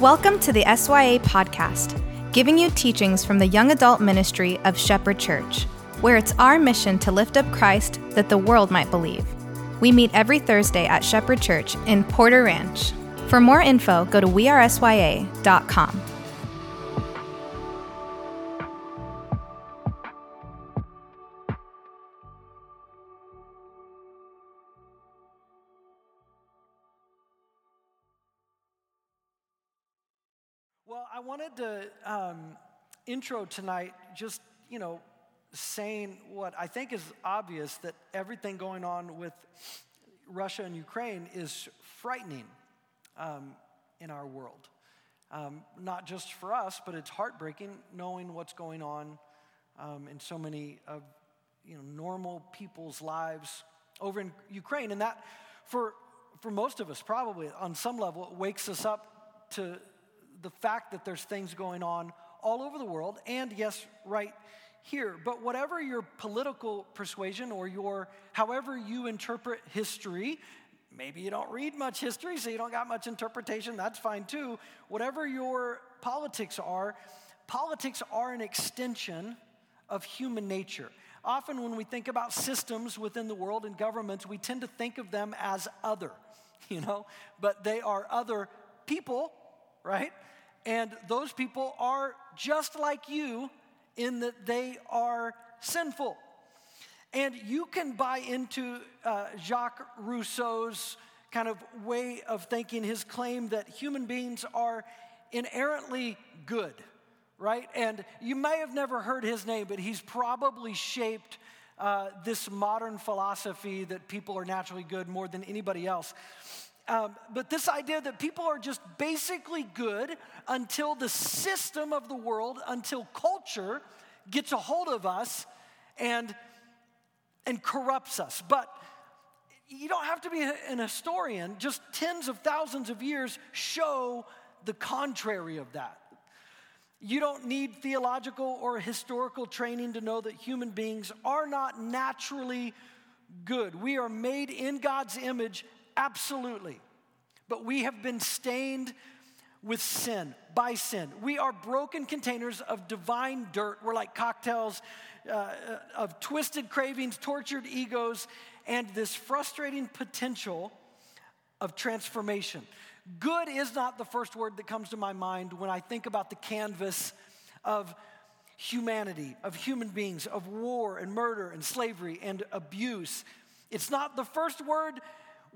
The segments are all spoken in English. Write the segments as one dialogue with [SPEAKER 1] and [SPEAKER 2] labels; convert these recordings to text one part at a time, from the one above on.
[SPEAKER 1] Welcome to the SYA podcast, giving you teachings from the young adult ministry of Shepherd Church, where it's our mission to lift up Christ that the world might believe. We meet every Thursday at Shepherd Church in Porter Ranch. For more info, go to wearesya.com.
[SPEAKER 2] wanted to um, intro tonight just, you know, saying what I think is obvious that everything going on with Russia and Ukraine is frightening um, in our world. Um, not just for us, but it's heartbreaking knowing what's going on um, in so many of you know normal people's lives over in Ukraine, and that for for most of us probably on some level wakes us up to the fact that there's things going on all over the world, and yes, right here. But whatever your political persuasion or your, however you interpret history, maybe you don't read much history, so you don't got much interpretation, that's fine too. Whatever your politics are, politics are an extension of human nature. Often, when we think about systems within the world and governments, we tend to think of them as other, you know, but they are other people, right? And those people are just like you in that they are sinful. And you can buy into uh, Jacques Rousseau's kind of way of thinking, his claim that human beings are inherently good, right? And you may have never heard his name, but he's probably shaped uh, this modern philosophy that people are naturally good more than anybody else. Um, but this idea that people are just basically good until the system of the world, until culture gets a hold of us and, and corrupts us. But you don't have to be an historian, just tens of thousands of years show the contrary of that. You don't need theological or historical training to know that human beings are not naturally good. We are made in God's image Absolutely. But we have been stained with sin, by sin. We are broken containers of divine dirt. We're like cocktails uh, of twisted cravings, tortured egos, and this frustrating potential of transformation. Good is not the first word that comes to my mind when I think about the canvas of humanity, of human beings, of war and murder and slavery and abuse. It's not the first word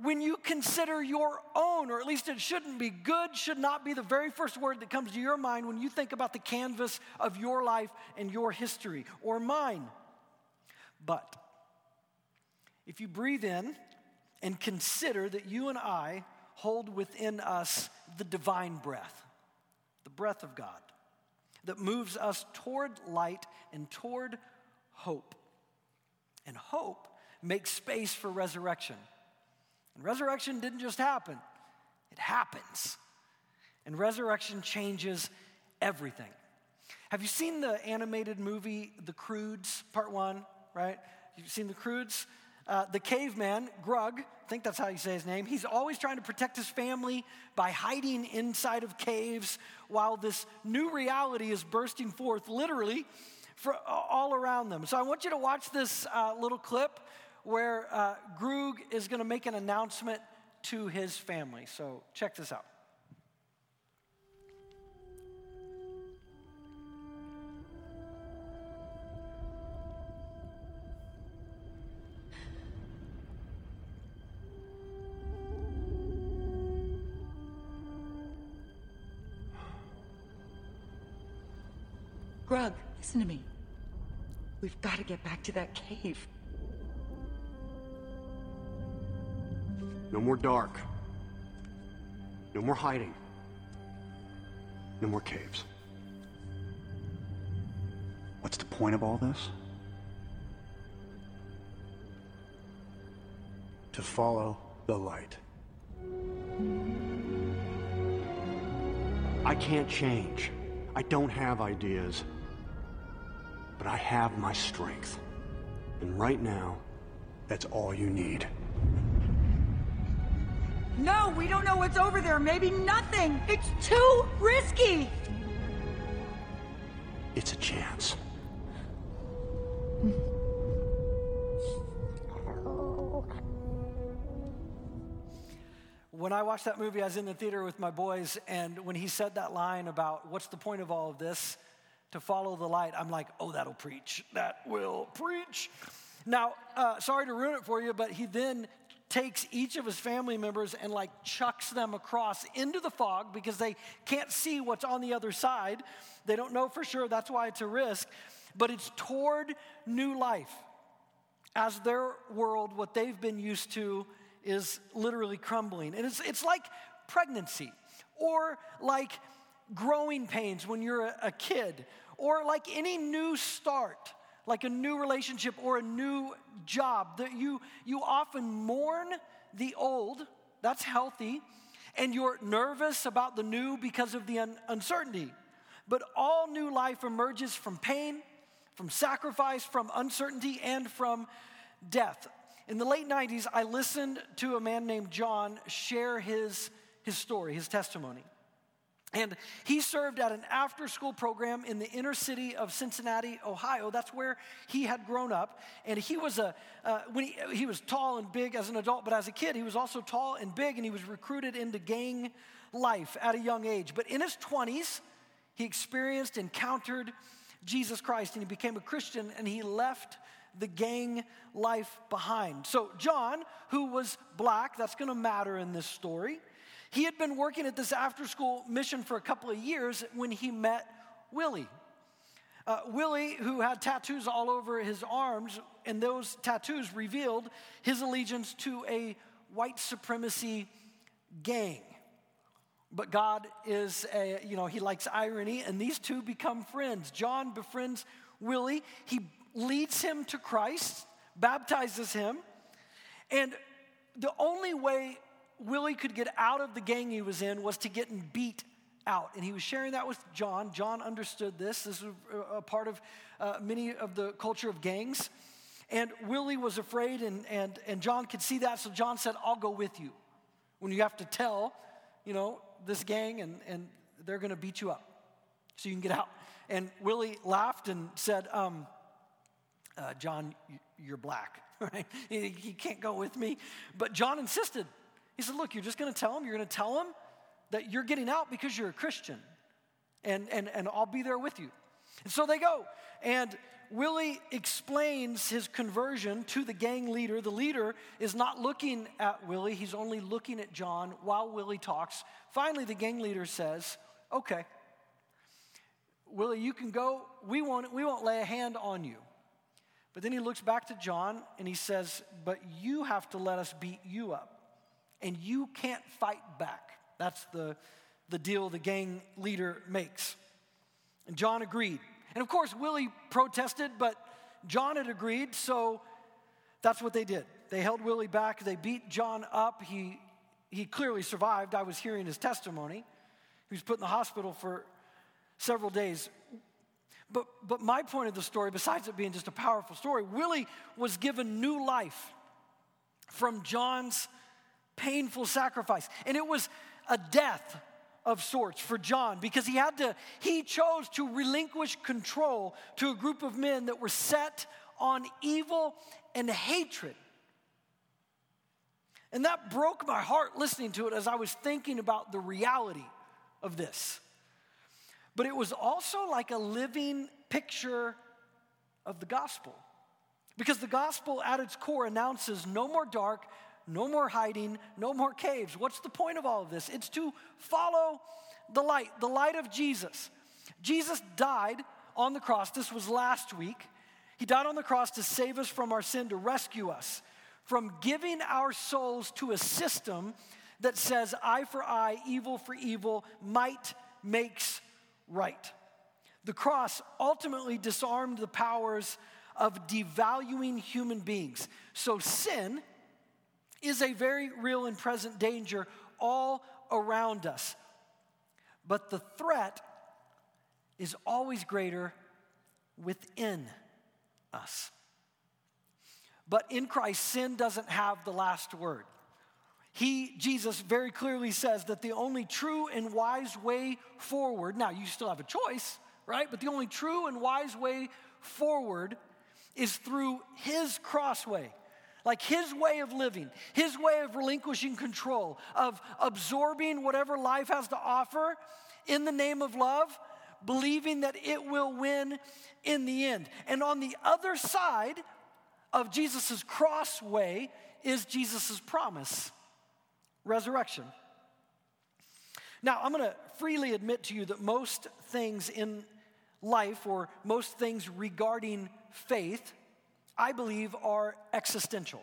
[SPEAKER 2] when you consider your own, or at least it shouldn't be, good should not be the very first word that comes to your mind when you think about the canvas of your life and your history, or mine. But if you breathe in and consider that you and I hold within us the divine breath, the breath of God, that moves us toward light and toward hope. And hope makes space for resurrection. And resurrection didn't just happen, it happens. And resurrection changes everything. Have you seen the animated movie The Croods, part one, right? You've seen The Croods? Uh, the caveman, Grug, I think that's how you say his name, he's always trying to protect his family by hiding inside of caves while this new reality is bursting forth literally for, all around them. So I want you to watch this uh, little clip where uh, Grug is going to make an announcement to his family. So check this out.
[SPEAKER 3] Grug, listen to me. We've got to get back to that cave.
[SPEAKER 4] No more dark. No more hiding. No more caves. What's the point of all this? To follow the light. I can't change. I don't have ideas. But I have my strength. And right now, that's all you need.
[SPEAKER 3] No, we don't know what's over there. Maybe nothing. It's too risky.
[SPEAKER 4] It's a chance.
[SPEAKER 2] When I watched that movie, I was in the theater with my boys, and when he said that line about what's the point of all of this, to follow the light, I'm like, oh, that'll preach. That will preach. Now, uh, sorry to ruin it for you, but he then takes each of his family members and like chucks them across into the fog because they can't see what's on the other side. They don't know for sure. That's why it's a risk. But it's toward new life as their world, what they've been used to, is literally crumbling. And it's, it's like pregnancy or like growing pains when you're a, a kid or like any new start like a new relationship or a new job that you you often mourn the old that's healthy and you're nervous about the new because of the un- uncertainty but all new life emerges from pain from sacrifice from uncertainty and from death in the late 90s, I listened to a man named John share his, his story, his testimony. And he served at an after school program in the inner city of Cincinnati, Ohio. That's where he had grown up. And he was, a, uh, when he, he was tall and big as an adult, but as a kid, he was also tall and big, and he was recruited into gang life at a young age. But in his 20s, he experienced, encountered Jesus Christ, and he became a Christian, and he left the gang life behind. So, John, who was black, that's gonna matter in this story, he had been working at this after school mission for a couple of years when he met Willie. Uh, Willie, who had tattoos all over his arms, and those tattoos revealed his allegiance to a white supremacy gang. But God is, a, you know, he likes irony, and these two become friends. John befriends Willie. He leads him to Christ, baptizes him, and the only way Willie could get out of the gang he was in was to get beat out. And he was sharing that with John. John understood this. This was a part of uh, many of the culture of gangs. And Willie was afraid, and, and, and John could see that. So John said, I'll go with you. When you have to tell, you know, this gang, and, and they're going to beat you up so you can get out. And Willie laughed and said, um, uh, John, you're black, right? You can't go with me. But John insisted. He said, Look, you're just going to tell him, you're going to tell him that you're getting out because you're a Christian, and, and, and I'll be there with you. And so they go. And Willie explains his conversion to the gang leader. The leader is not looking at Willie, he's only looking at John while Willie talks. Finally, the gang leader says, Okay, Willie, you can go. We won't, we won't lay a hand on you. But then he looks back to John and he says, But you have to let us beat you up. And you can't fight back. That's the, the deal the gang leader makes. And John agreed. And of course, Willie protested, but John had agreed, so that's what they did. They held Willie back, they beat John up. He, he clearly survived. I was hearing his testimony. He was put in the hospital for several days. But, but my point of the story, besides it being just a powerful story, Willie was given new life from John's painful sacrifice. And it was a death of sorts for John because he had to, he chose to relinquish control to a group of men that were set on evil and hatred. And that broke my heart listening to it as I was thinking about the reality of this but it was also like a living picture of the gospel. Because the gospel at its core announces no more dark, no more hiding, no more caves. What's the point of all of this? It's to follow the light, the light of Jesus. Jesus died on the cross. This was last week. He died on the cross to save us from our sin, to rescue us from giving our souls to a system that says eye for eye, evil for evil, might makes right. The cross ultimately disarmed the powers of devaluing human beings. So sin is a very real and present danger all around us. But the threat is always greater within us. But in Christ, sin doesn't have the last word. He, Jesus, very clearly says that the only true and wise way forward, now you still have a choice, right? But the only true and wise way forward is through his crossway. Like his way of living, his way of relinquishing control, of absorbing whatever life has to offer in the name of love, believing that it will win in the end. And on the other side of Jesus' crossway is Jesus' promise resurrection. Now, I'm going to freely admit to you that most things in life, or most things regarding faith, I believe are existential,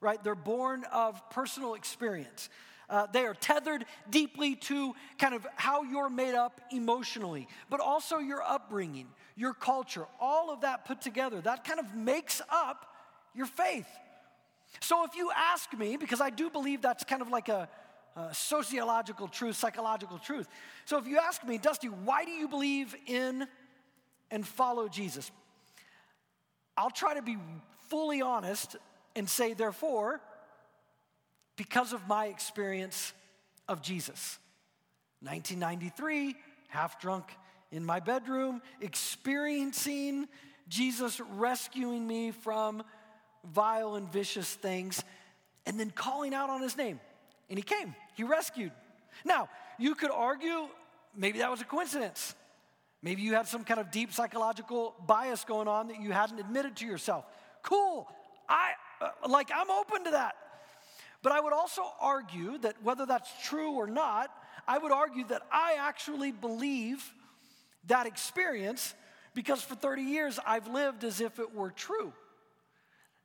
[SPEAKER 2] right? They're born of personal experience. Uh, they are tethered deeply to kind of how you're made up emotionally, but also your upbringing, your culture, all of that put together. That kind of makes up your faith. So if you ask me, because I do believe that's kind of like a, a sociological truth, psychological truth. So if you ask me, Dusty, why do you believe in and follow Jesus? I'll try to be fully honest and say, therefore, because of my experience of Jesus. 1993, half drunk in my bedroom, experiencing Jesus rescuing me from vile and vicious things, and then calling out on his name. And he came, he rescued. Now, you could argue maybe that was a coincidence. Maybe you had some kind of deep psychological bias going on that you hadn't admitted to yourself. Cool. I uh, like I'm open to that. But I would also argue that whether that's true or not, I would argue that I actually believe that experience because for 30 years I've lived as if it were true.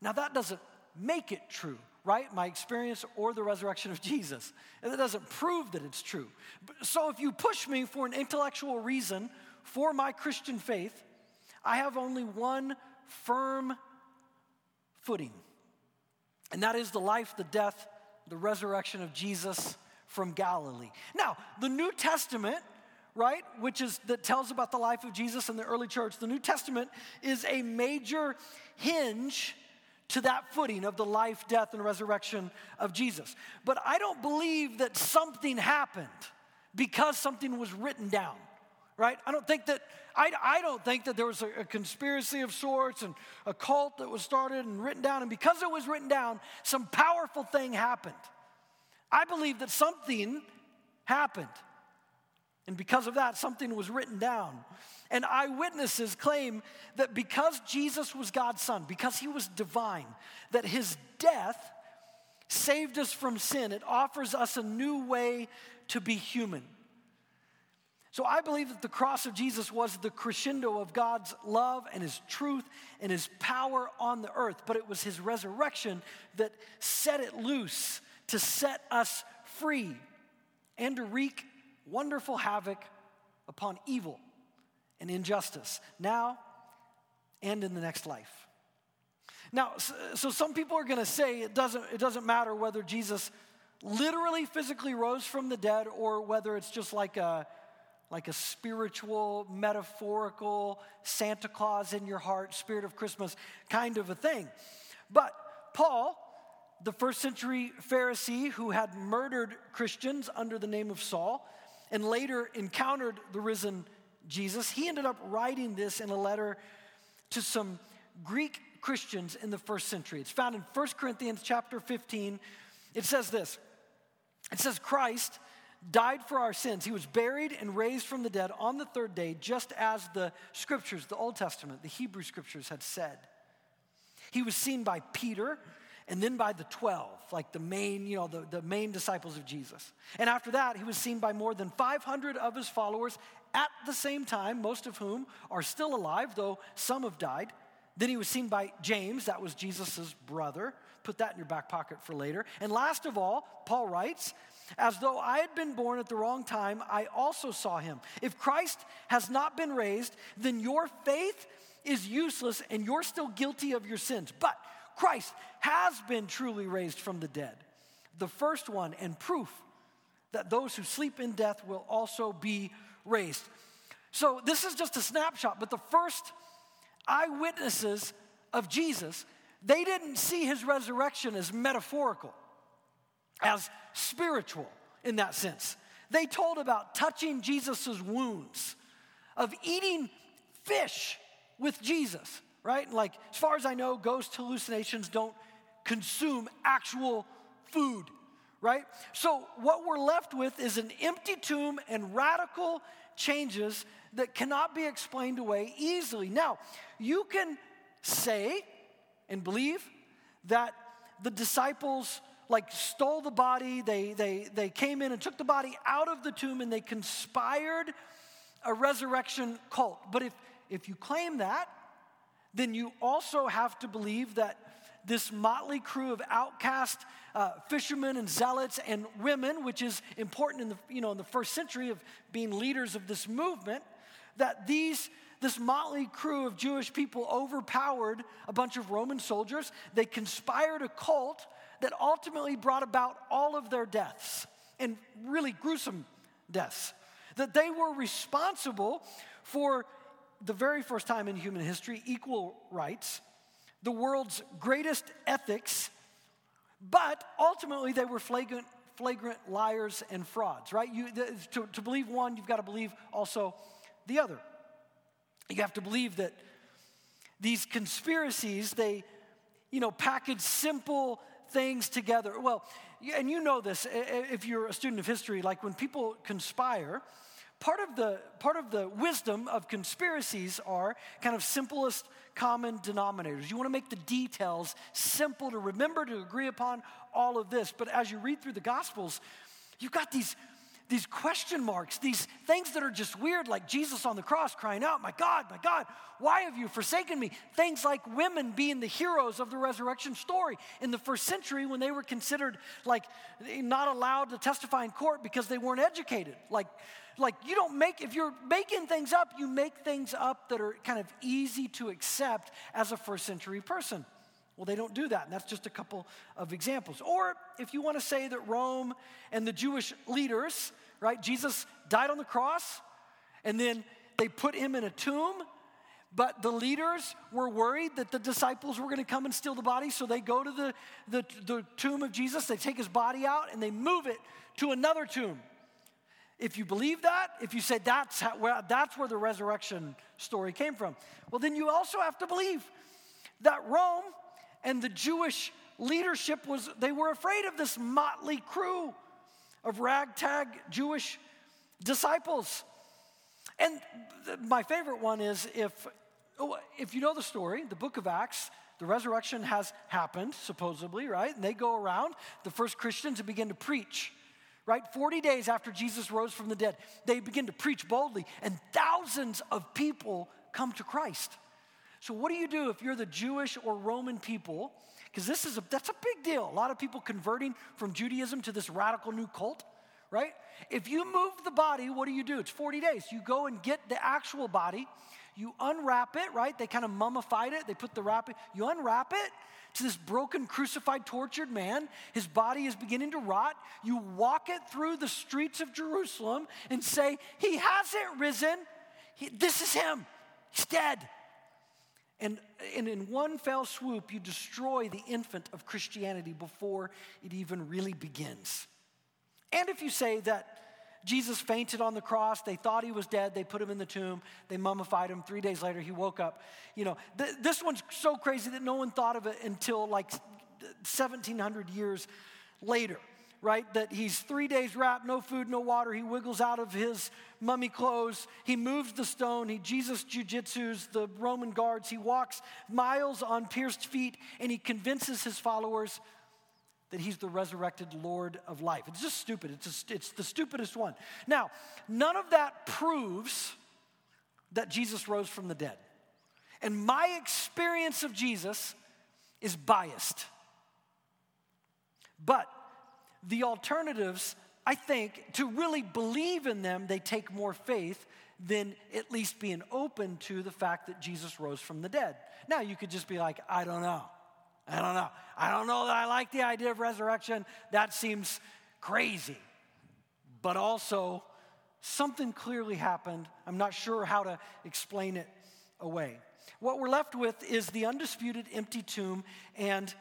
[SPEAKER 2] Now, that doesn't make it true, right? My experience or the resurrection of Jesus. And it doesn't prove that it's true. So, if you push me for an intellectual reason for my Christian faith, I have only one firm footing, and that is the life, the death, the resurrection of Jesus from Galilee. Now, the New Testament right which is that tells about the life of jesus in the early church the new testament is a major hinge to that footing of the life, death, and resurrection of Jesus. But I don't believe that something happened because something was written down, right? I don't think that. I, I don't think that there was a, a conspiracy of sorts and a cult that was started and written down, and because it was written down, some powerful thing happened. I believe that something happened. And because of that, something was written down. And eyewitnesses claim that because Jesus was God's son, because he was divine, that his death saved us from sin. It offers us a new way to be human. So I believe that the cross of Jesus was the crescendo of God's love and his truth and his power on the earth, but it was his resurrection that set it loose to set us free and to wreak wonderful havoc upon evil and injustice now and in the next life. Now, so some people are going to say it doesn't, it doesn't matter whether Jesus literally physically rose from the dead or whether it's just like a, like a spiritual, metaphorical Santa Claus in your heart, spirit of Christmas kind of a thing. But Paul, the first century Pharisee who had murdered Christians under the name of Saul and later encountered the risen Jesus, he ended up writing this in a letter to some Greek Christians in the first century. It's found in 1 Corinthians chapter 15. It says this. It says Christ died for our sins. He was buried and raised from the dead on the third day, just as the scriptures, the Old Testament, the Hebrew scriptures had said. He was seen by Peter and then by the 12, like the main, you know, the, the main disciples of Jesus. And after that, he was seen by more than 500 of his followers at the same time, most of whom are still alive, though some have died. Then he was seen by James, that was Jesus' brother. Put that in your back pocket for later. And last of all, Paul writes, as though I had been born at the wrong time, I also saw him. If Christ has not been raised, then your faith is useless and you're still guilty of your sins. But Christ has been truly raised from the dead, the first one, and proof that those who sleep in death will also be raised. So this is just a snapshot, but the first eyewitnesses of Jesus, they didn't see his resurrection as metaphorical, as spiritual in that sense. They told about touching Jesus' wounds, of eating fish with Jesus, right? Like, as far as I know, ghost hallucinations don't consume actual food, right? So, what we're left with is an empty tomb and radical changes that cannot be explained away easily. Now, you can say and believe that the disciples like stole the body they, they, they came in and took the body out of the tomb and they conspired a resurrection cult. But if, if you claim that then you also have to believe that this motley crew of outcast uh, fishermen and zealots and women, which is important in the, you know, in the first century of being leaders of this movement, that these, this motley crew of Jewish people overpowered a bunch of Roman soldiers. They conspired a cult that ultimately brought about all of their deaths and really gruesome deaths. That they were responsible for the very first time in human history equal rights the world's greatest ethics, but ultimately they were flagrant, flagrant liars and frauds, right? You, to, to believe one, you've got to believe also the other. You have to believe that these conspiracies, they, you know, package simple things together. Well, and you know this if you're a student of history, like when people conspire, part of the part of the wisdom of conspiracies are kind of simplest common denominators. You want to make the details simple to remember, to agree upon all of this. But as you read through the Gospels, you've got these, these question marks, these things that are just weird, like Jesus on the cross crying out, My God, my God, why have you forsaken me? Things like women being the heroes of the resurrection story in the first century when they were considered like not allowed to testify in court because they weren't educated. Like like you don't make, if you're making things up, you make things up that are kind of easy to accept as a first century person. Well, they don't do that, and that's just a couple of examples. Or if you want to say that Rome and the Jewish leaders, right, Jesus died on the cross, and then they put him in a tomb, but the leaders were worried that the disciples were going to come and steal the body, so they go to the, the, the tomb of Jesus, they take his body out, and they move it to another tomb. If you believe that, if you say that's, how, where, that's where the resurrection story came from, well, then you also have to believe that Rome and the Jewish leadership was, they were afraid of this motley crew of ragtag Jewish disciples. And my favorite one is if, oh, if you know the story, the book of Acts, the resurrection has happened, supposedly, right? And they go around, the first Christians, and begin to preach right? 40 days after Jesus rose from the dead, they begin to preach boldly, and thousands of people come to Christ. So, what do you do if you're the Jewish or Roman people? Because this is a, that's a big deal. A lot of people converting from Judaism to this radical new cult, right? If you move the body, what do you do? It's 40 days. You go and get the actual body, you unwrap it, right? They kind of mummified it, they put the wrapping, you unwrap it, to this broken, crucified, tortured man. His body is beginning to rot. You walk it through the streets of Jerusalem and say, He hasn't risen. He, this is him. He's dead. And, and in one fell swoop, you destroy the infant of Christianity before it even really begins. And if you say that Jesus fainted on the cross. They thought he was dead. They put him in the tomb. They mummified him. Three days later, he woke up. You know, th- this one's so crazy that no one thought of it until like 1700 years later, right? That he's three days wrapped, no food, no water. He wiggles out of his mummy clothes. He moves the stone. He Jesus jujitsus the Roman guards. He walks miles on pierced feet and he convinces his followers that he's the resurrected Lord of life. It's just stupid. It's, just, it's the stupidest one. Now, none of that proves that Jesus rose from the dead. And my experience of Jesus is biased. But the alternatives, I think, to really believe in them, they take more faith than at least being open to the fact that Jesus rose from the dead. Now, you could just be like, I don't know. I don't know. I don't know that I like the idea of resurrection. That seems crazy. But also, something clearly happened. I'm not sure how to explain it away. What we're left with is the undisputed empty tomb and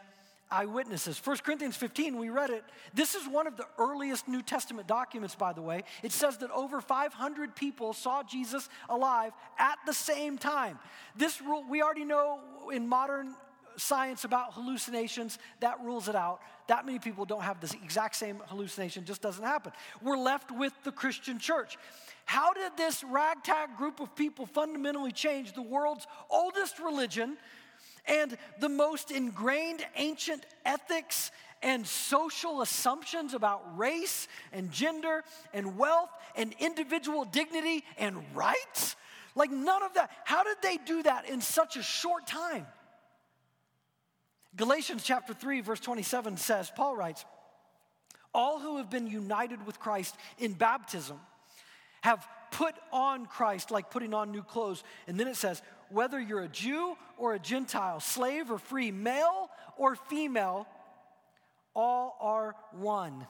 [SPEAKER 2] eyewitnesses. 1 Corinthians 15, we read it. This is one of the earliest New Testament documents, by the way. It says that over 500 people saw Jesus alive at the same time. This rule, we already know in modern science about hallucinations, that rules it out. That many people don't have the exact same hallucination, just doesn't happen. We're left with the Christian church. How did this ragtag group of people fundamentally change the world's oldest religion and the most ingrained ancient ethics and social assumptions about race and gender and wealth and individual dignity and rights? Like, none of that. How did they do that in such a short time? Galatians chapter 3, verse 27 says, Paul writes, All who have been united with Christ in baptism have put on Christ like putting on new clothes. And then it says, whether you're a Jew or a Gentile, slave or free, male or female, all are one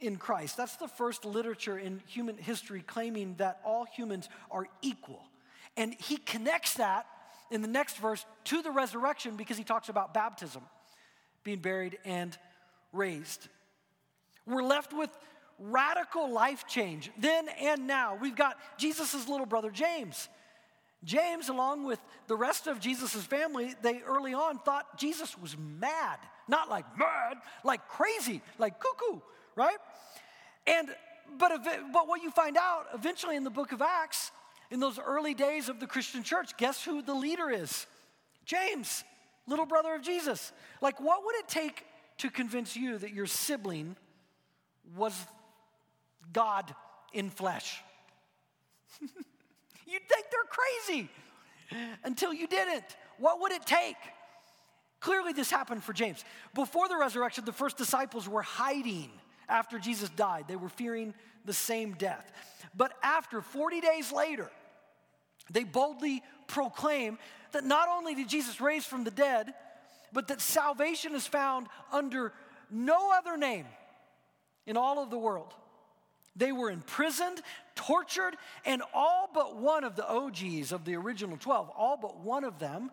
[SPEAKER 2] in Christ. That's the first literature in human history claiming that all humans are equal. And he connects that in the next verse to the resurrection because he talks about baptism, being buried and raised. We're left with radical life change then and now. We've got Jesus' little brother James. James, along with the rest of Jesus' family, they early on thought Jesus was mad. Not like mad, like crazy, like cuckoo, right? And but, but what you find out eventually in the book of Acts, in those early days of the Christian church, guess who the leader is? James, little brother of Jesus. Like, what would it take to convince you that your sibling was God in flesh? You'd think they're crazy until you didn't. What would it take? Clearly, this happened for James. Before the resurrection, the first disciples were hiding after Jesus died. They were fearing the same death. But after 40 days later, they boldly proclaim that not only did Jesus raise from the dead, but that salvation is found under no other name in all of the world. They were imprisoned, tortured, and all but one of the OGs of the original 12, all but one of them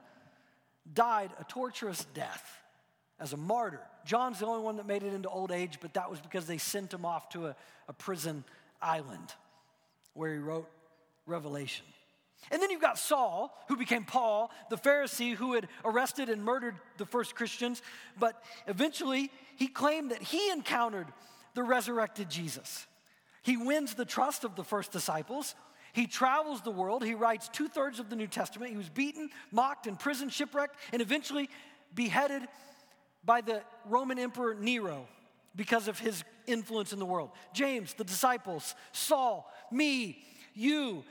[SPEAKER 2] died a torturous death as a martyr. John's the only one that made it into old age, but that was because they sent him off to a, a prison island where he wrote Revelation. And then you've got Saul, who became Paul, the Pharisee who had arrested and murdered the first Christians, but eventually he claimed that he encountered the resurrected Jesus. He wins the trust of the first disciples. He travels the world. He writes two thirds of the New Testament. He was beaten, mocked, in prison, shipwrecked, and eventually beheaded by the Roman Emperor Nero because of his influence in the world. James, the disciples, Saul, me, you,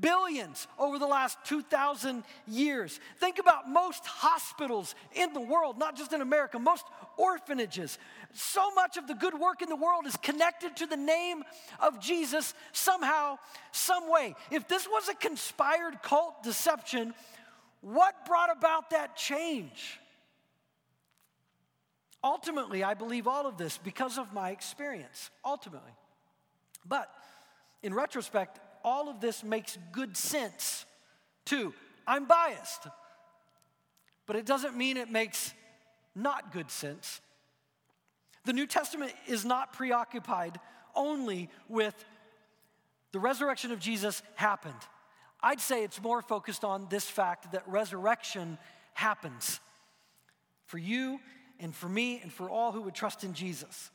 [SPEAKER 2] billions over the last 2,000 years. Think about most hospitals in the world, not just in America, most orphanages. So much of the good work in the world is connected to the name of Jesus somehow, some way. If this was a conspired cult deception, what brought about that change? Ultimately, I believe all of this because of my experience, ultimately. But in retrospect, all of this makes good sense too. I'm biased, but it doesn't mean it makes not good sense. The New Testament is not preoccupied only with the resurrection of Jesus happened. I'd say it's more focused on this fact that resurrection happens for you and for me and for all who would trust in Jesus.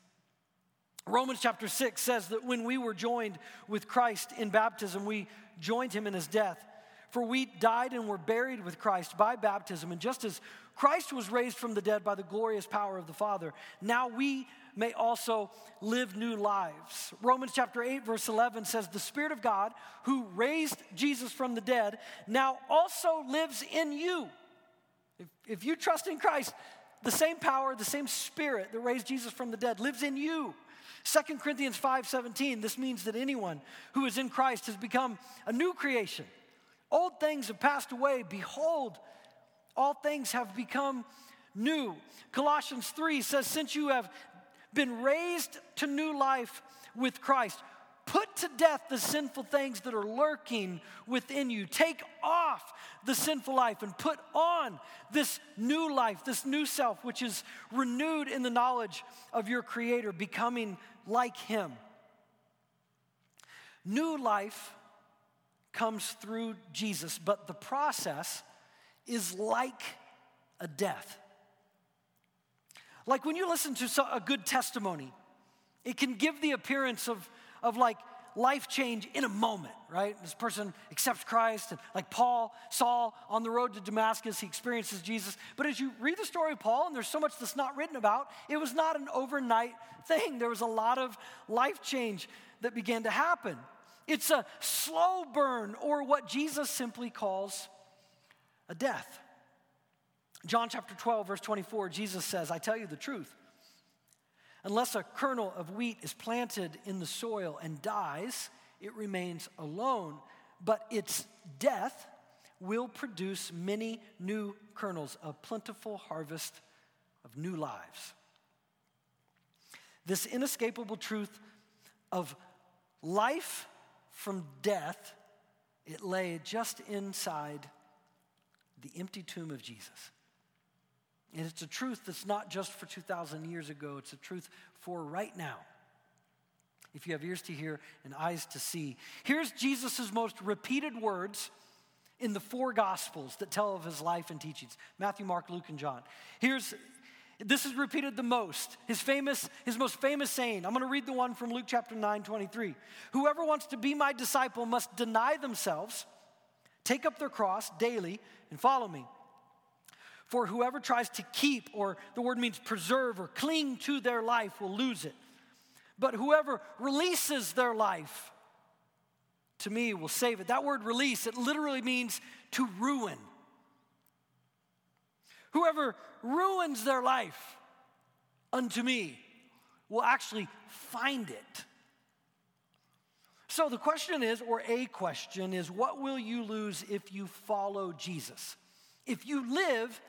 [SPEAKER 2] Romans chapter 6 says that when we were joined with Christ in baptism, we joined him in his death. For we died and were buried with Christ by baptism. And just as Christ was raised from the dead by the glorious power of the Father, now we may also live new lives. Romans chapter 8, verse 11 says, The Spirit of God, who raised Jesus from the dead, now also lives in you. If, if you trust in Christ, the same power, the same Spirit that raised Jesus from the dead lives in you. 2 Corinthians 5:17 this means that anyone who is in Christ has become a new creation. Old things have passed away behold all things have become new. Colossians 3 says since you have been raised to new life with Christ Put to death the sinful things that are lurking within you. Take off the sinful life and put on this new life, this new self, which is renewed in the knowledge of your Creator, becoming like Him. New life comes through Jesus, but the process is like a death. Like when you listen to a good testimony, it can give the appearance of, of like life change in a moment, right? This person accepts Christ, and like Paul, Saul, on the road to Damascus, he experiences Jesus. But as you read the story of Paul, and there's so much that's not written about, it was not an overnight thing. There was a lot of life change that began to happen. It's a slow burn, or what Jesus simply calls a death. John chapter 12, verse 24, Jesus says, I tell you the truth. Unless a kernel of wheat is planted in the soil and dies, it remains alone, but its death will produce many new kernels, a plentiful harvest of new lives. This inescapable truth of life from death, it lay just inside the empty tomb of Jesus. And it's a truth that's not just for 2,000 years ago, it's a truth for right now. If you have ears to hear and eyes to see. Here's Jesus' most repeated words in the four gospels that tell of his life and teachings Matthew, Mark, Luke, and John. Here's this is repeated the most. His famous, his most famous saying. I'm going to read the one from Luke chapter 9, 23. Whoever wants to be my disciple must deny themselves, take up their cross daily, and follow me. For whoever tries to keep, or the word means preserve or cling to their life, will lose it. But whoever releases their life to me will save it. That word release, it literally means to ruin. Whoever ruins their life unto me will actually find it. So the question is, or a question is, what will you lose if you follow Jesus? If you live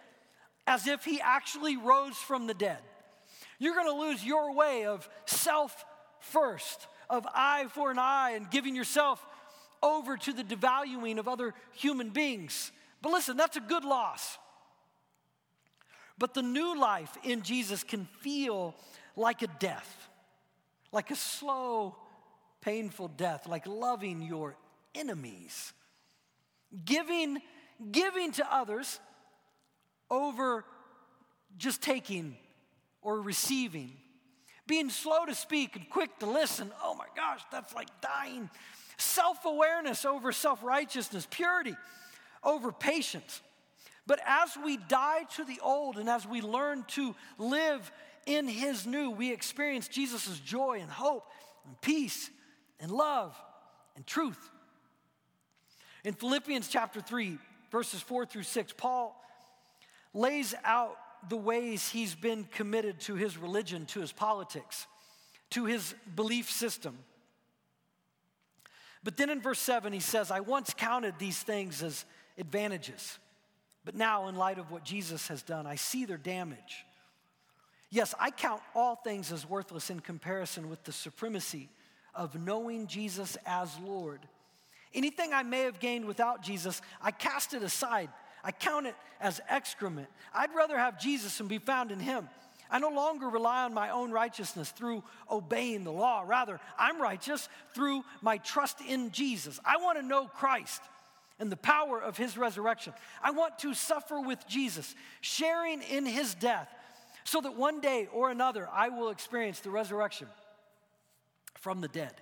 [SPEAKER 2] as if he actually rose from the dead. You're going to lose your way of self first, of eye for an eye, and giving yourself over to the devaluing of other human beings. But listen, that's a good loss. But the new life in Jesus can feel like a death, like a slow, painful death, like loving your enemies, giving, giving to others over just taking or receiving. Being slow to speak and quick to listen. Oh my gosh, that's like dying. Self awareness over self righteousness, purity over patience. But as we die to the old and as we learn to live in His new, we experience Jesus' joy and hope and peace and love and truth. In Philippians chapter 3, verses 4 through 6, Paul lays out the ways he's been committed to his religion, to his politics, to his belief system. But then in verse 7, he says, I once counted these things as advantages, but now, in light of what Jesus has done, I see their damage. Yes, I count all things as worthless in comparison with the supremacy of knowing Jesus as Lord. Anything I may have gained without Jesus, I cast it aside I count it as excrement. I'd rather have Jesus and be found in Him. I no longer rely on my own righteousness through obeying the law. Rather, I'm righteous through my trust in Jesus. I want to know Christ and the power of his resurrection. I want to suffer with Jesus, sharing in his death, so that one day or another I will experience the resurrection from the dead.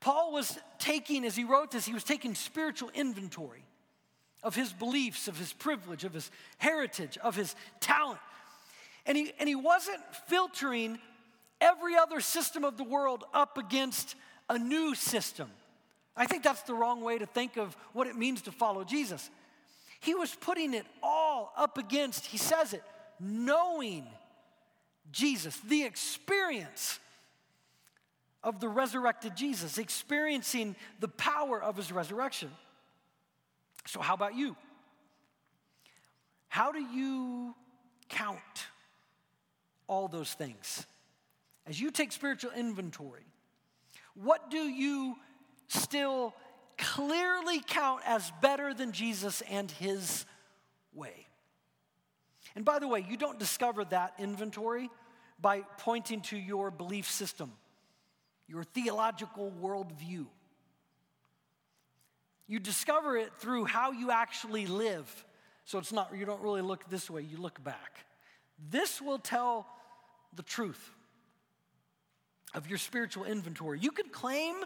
[SPEAKER 2] Paul was taking, as he wrote this, he was taking spiritual inventory of his beliefs, of his privilege, of his heritage, of his talent. And he, and he wasn't filtering every other system of the world up against a new system. I think that's the wrong way to think of what it means to follow Jesus. He was putting it all up against, he says it, knowing Jesus, the experience of the resurrected Jesus, experiencing the power of his resurrection. So, how about you? How do you count all those things? As you take spiritual inventory, What do you still clearly count as better than Jesus and his way? And by the way, you don't discover that inventory by pointing to your belief system, your theological worldview. You discover it through how you actually live. So it's not, you don't really look this way, you look back. This will tell the truth of your spiritual inventory. You could claim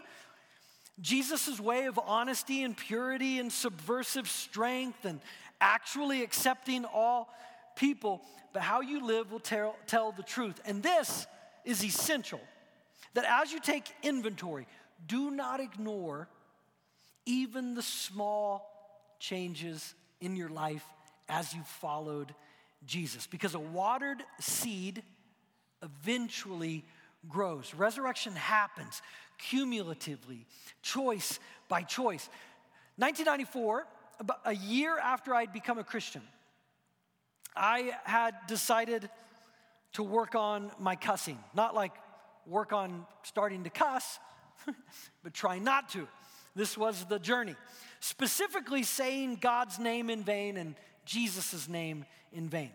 [SPEAKER 2] Jesus' way of honesty and purity and subversive strength and actually accepting all people, but how you live will tell, tell the truth. And this is essential that as you take inventory, do not ignore even the small changes in your life as you followed Jesus. Because a watered seed eventually grows. Resurrection happens cumulatively, choice by choice. 1994, about a year after I'd become a Christian, I had decided to work on my cussing. Not like work on starting to cuss, but try not to. This was the journey. Specifically, saying God's name in vain and Jesus' name in vain.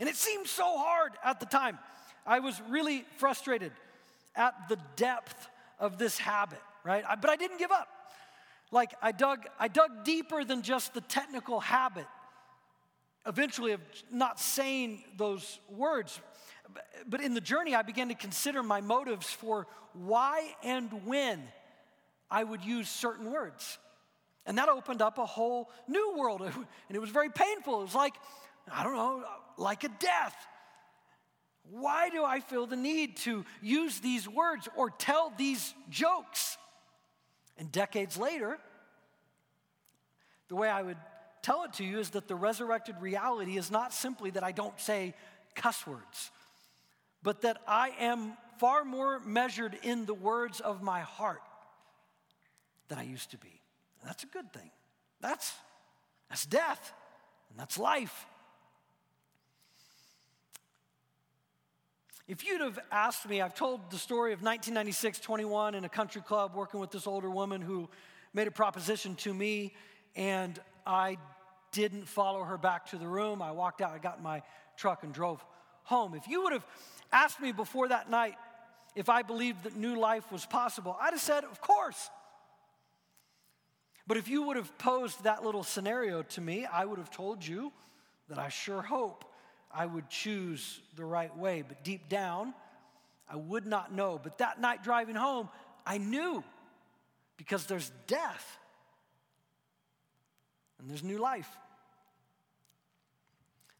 [SPEAKER 2] And it seemed so hard at the time. I was really frustrated at the depth of this habit, right? But I didn't give up. Like I dug, I dug deeper than just the technical habit eventually of not saying those words. But in the journey, I began to consider my motives for why and when I would use certain words. And that opened up a whole new world. And it was very painful. It was like, I don't know, like a death. Why do I feel the need to use these words or tell these jokes? And decades later, the way I would tell it to you is that the resurrected reality is not simply that I don't say cuss words, but that I am far more measured in the words of my heart than I used to be. And that's a good thing. That's, that's death, and that's life. If you'd have asked me, I've told the story of 1996 21 in a country club working with this older woman who made a proposition to me, and I didn't follow her back to the room. I walked out, I got in my truck, and drove home. If you would have asked me before that night if I believed that new life was possible, I'd have said, Of course. But if you would have posed that little scenario to me, I would have told you that I sure hope I would choose the right way. But deep down, I would not know. But that night driving home, I knew because there's death and there's new life.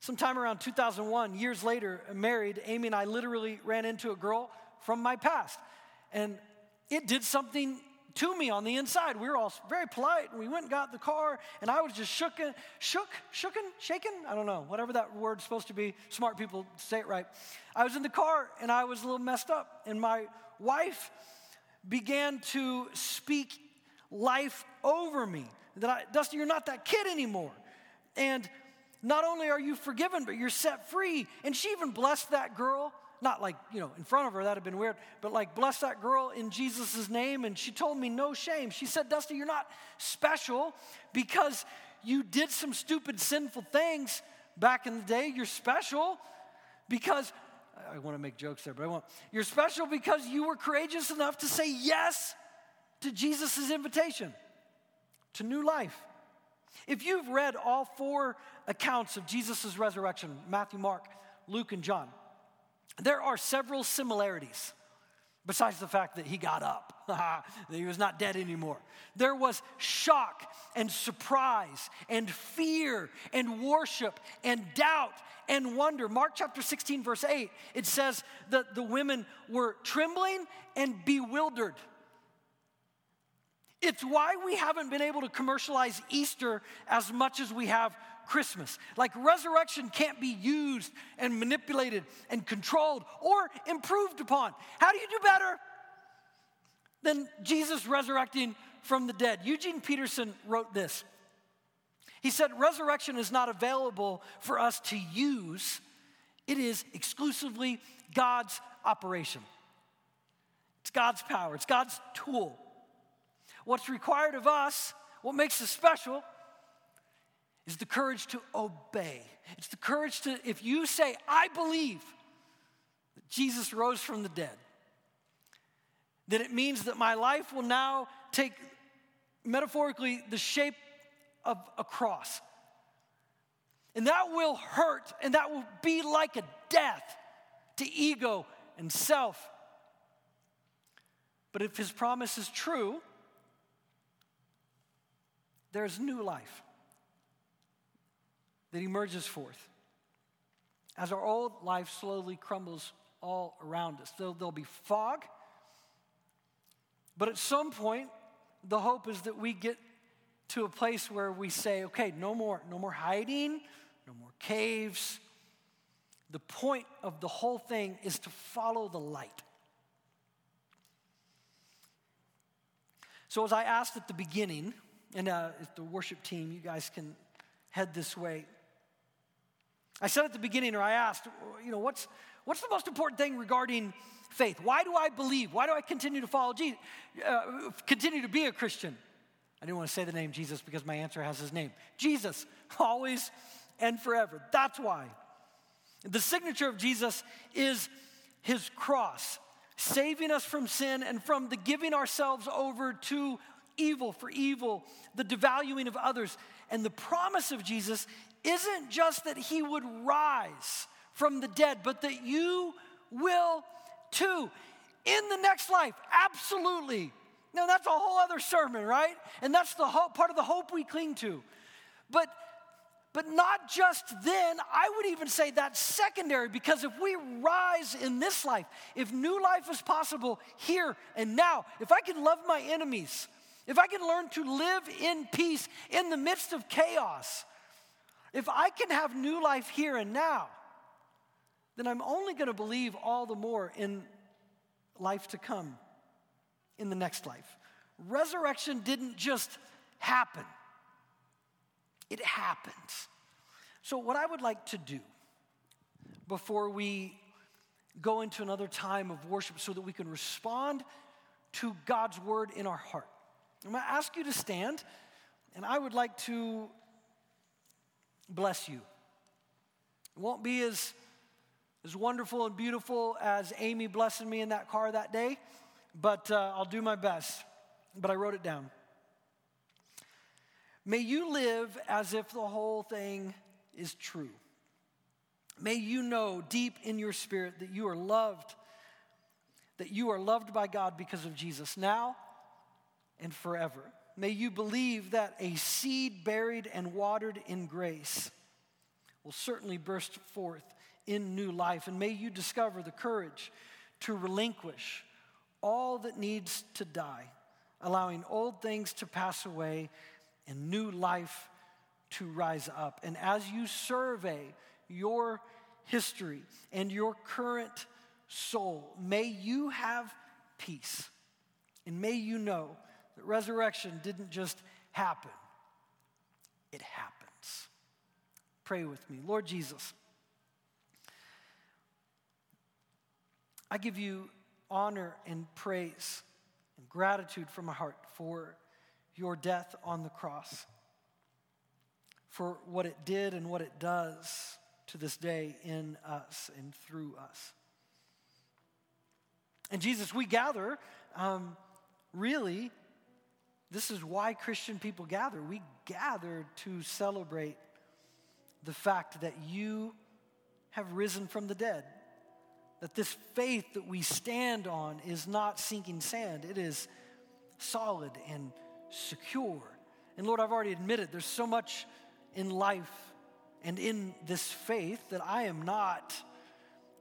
[SPEAKER 2] Sometime around 2001, years later, married, Amy and I literally ran into a girl from my past. And it did something to me on the inside. We were all very polite, and we went and got the car, and I was just shooken, shook, shooken, shaken. I don't know, whatever that word's supposed to be. Smart people say it right. I was in the car, and I was a little messed up, and my wife began to speak life over me. That I, Dusty, you're not that kid anymore. And not only are you forgiven, but you're set free. And she even blessed that girl not like, you know, in front of her, that'd have been weird, but like, bless that girl in Jesus' name. And she told me, no shame. She said, Dusty, you're not special because you did some stupid, sinful things back in the day. You're special because, I want to make jokes there, but I won't. You're special because you were courageous enough to say yes to Jesus' invitation to new life. If you've read all four accounts of Jesus' resurrection Matthew, Mark, Luke, and John there are several similarities besides the fact that he got up, that he was not dead anymore. There was shock and surprise and fear and worship and doubt and wonder. Mark chapter 16, verse 8, it says that the women were trembling and bewildered. It's why we haven't been able to commercialize Easter as much as we have Christmas. Like resurrection can't be used and manipulated and controlled or improved upon. How do you do better than Jesus resurrecting from the dead? Eugene Peterson wrote this. He said, Resurrection is not available for us to use, it is exclusively God's operation. It's God's power, it's God's tool. What's required of us, what makes us special, is the courage to obey. It's the courage to, if you say, I believe that Jesus rose from the dead, then it means that my life will now take metaphorically the shape of a cross. And that will hurt, and that will be like a death to ego and self. But if his promise is true, there's new life that emerges forth as our old life slowly crumbles all around us. There'll, there'll be fog, but at some point, the hope is that we get to a place where we say, okay, no more, no more hiding, no more caves. The point of the whole thing is to follow the light. So, as I asked at the beginning, and uh, if the worship team, you guys can head this way. I said at the beginning, or I asked, you know, what's, what's the most important thing regarding faith? Why do I believe? Why do I continue to follow Jesus, uh, continue to be a Christian? I didn't want to say the name Jesus because my answer has his name. Jesus, always and forever. That's why. The signature of Jesus is his cross, saving us from sin and from the giving ourselves over to evil for evil, the devaluing of others. And the promise of Jesus isn't just that he would rise from the dead, but that you will too in the next life. Absolutely. Now, that's a whole other sermon, right? And that's the hope, part of the hope we cling to. But but not just then, I would even say that's secondary because if we rise in this life, if new life is possible here and now, if I can love my enemies, if I can learn to live in peace in the midst of chaos, if I can have new life here and now, then I'm only going to believe all the more in life to come, in the next life. Resurrection didn't just happen, it happens. So, what I would like to do before we go into another time of worship so that we can respond to God's word in our heart, I'm going to ask you to stand, and I would like to bless you. It won't be as as wonderful and beautiful as Amy blessing me in that car that day, but uh, I'll do my best. But I wrote it down. May you live as if the whole thing is true. May you know deep in your spirit that you are loved, that you are loved by God because of Jesus now and forever. May you believe that a seed buried and watered in grace will certainly burst forth in new life. And may you discover the courage to relinquish all that needs to die, allowing old things to pass away and new life to rise up. And as you survey your history and your current soul, may you have peace. And may you know resurrection didn't just happen, it happens. Pray with me. Lord Jesus. I give you honor and praise and gratitude from my heart for your death on the cross, for what it did and what it does to this day in us and through us. And Jesus, we gather, um, really, this is why Christian people gather. We gather to celebrate the fact that you have risen from the dead that this faith that we stand on is not sinking sand, it is solid and secure. And Lord, I've already admitted there's so much in life and in this faith that I am not,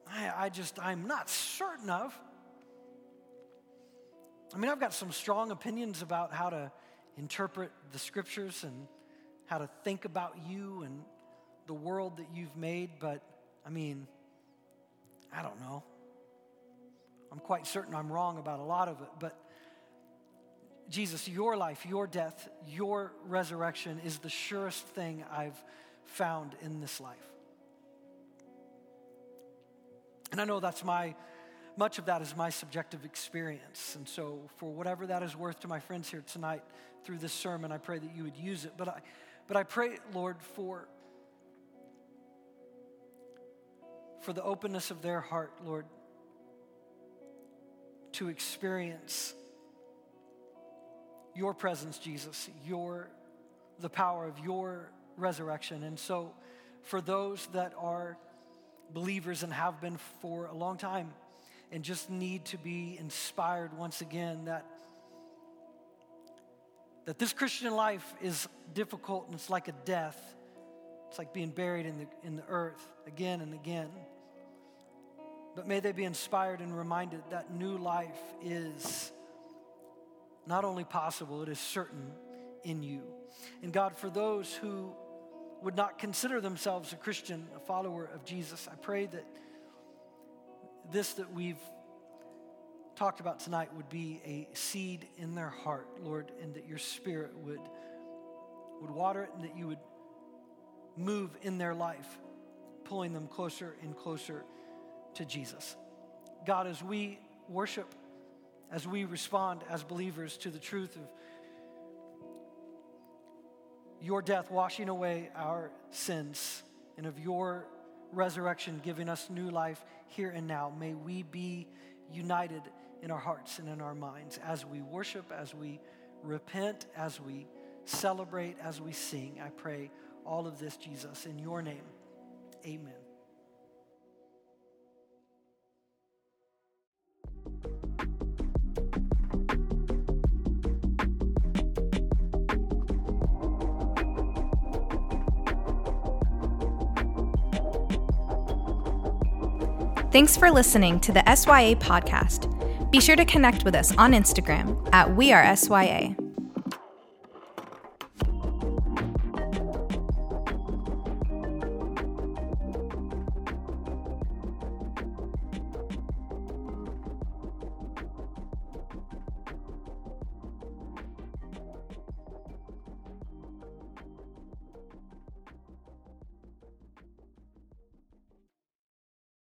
[SPEAKER 2] I, I just, I'm not certain of. I mean, I've got some strong opinions about how to interpret the scriptures and how to think about you and the world that you've made, but I mean, I don't know. I'm quite certain I'm wrong about a lot of it, but Jesus, your life, your death, your resurrection is the surest thing I've found in this life. And I know that's my much of that is my subjective experience. And so, for whatever that is worth to my friends here tonight through this sermon, I pray that you would use it. But I, but I pray, Lord, for, for the openness of their heart, Lord, to experience your presence, Jesus, your, the power of your resurrection. And so, for those that are believers and have been for a long time, and just need to be inspired once again that that this Christian life is difficult and it's like a death. It's like being buried in the, in the earth again and again. But may they be inspired and reminded that new life is not only possible, it is certain in you. And God, for those who would not consider themselves a Christian, a follower of Jesus, I pray that this that we've talked about tonight would be a seed in their heart, Lord, and that your spirit would, would water it and that you would move in their life, pulling them closer and closer to Jesus. God, as we worship, as we respond as believers to the truth of your death washing away our sins and of your resurrection giving us new life here and now. May we be united in our hearts and in our minds as we worship, as we repent, as we celebrate, as we sing. I pray all of this, Jesus, in your name. Amen.
[SPEAKER 1] Thanks for listening to the SYA podcast. Be sure to connect with us on Instagram at We Are SYA.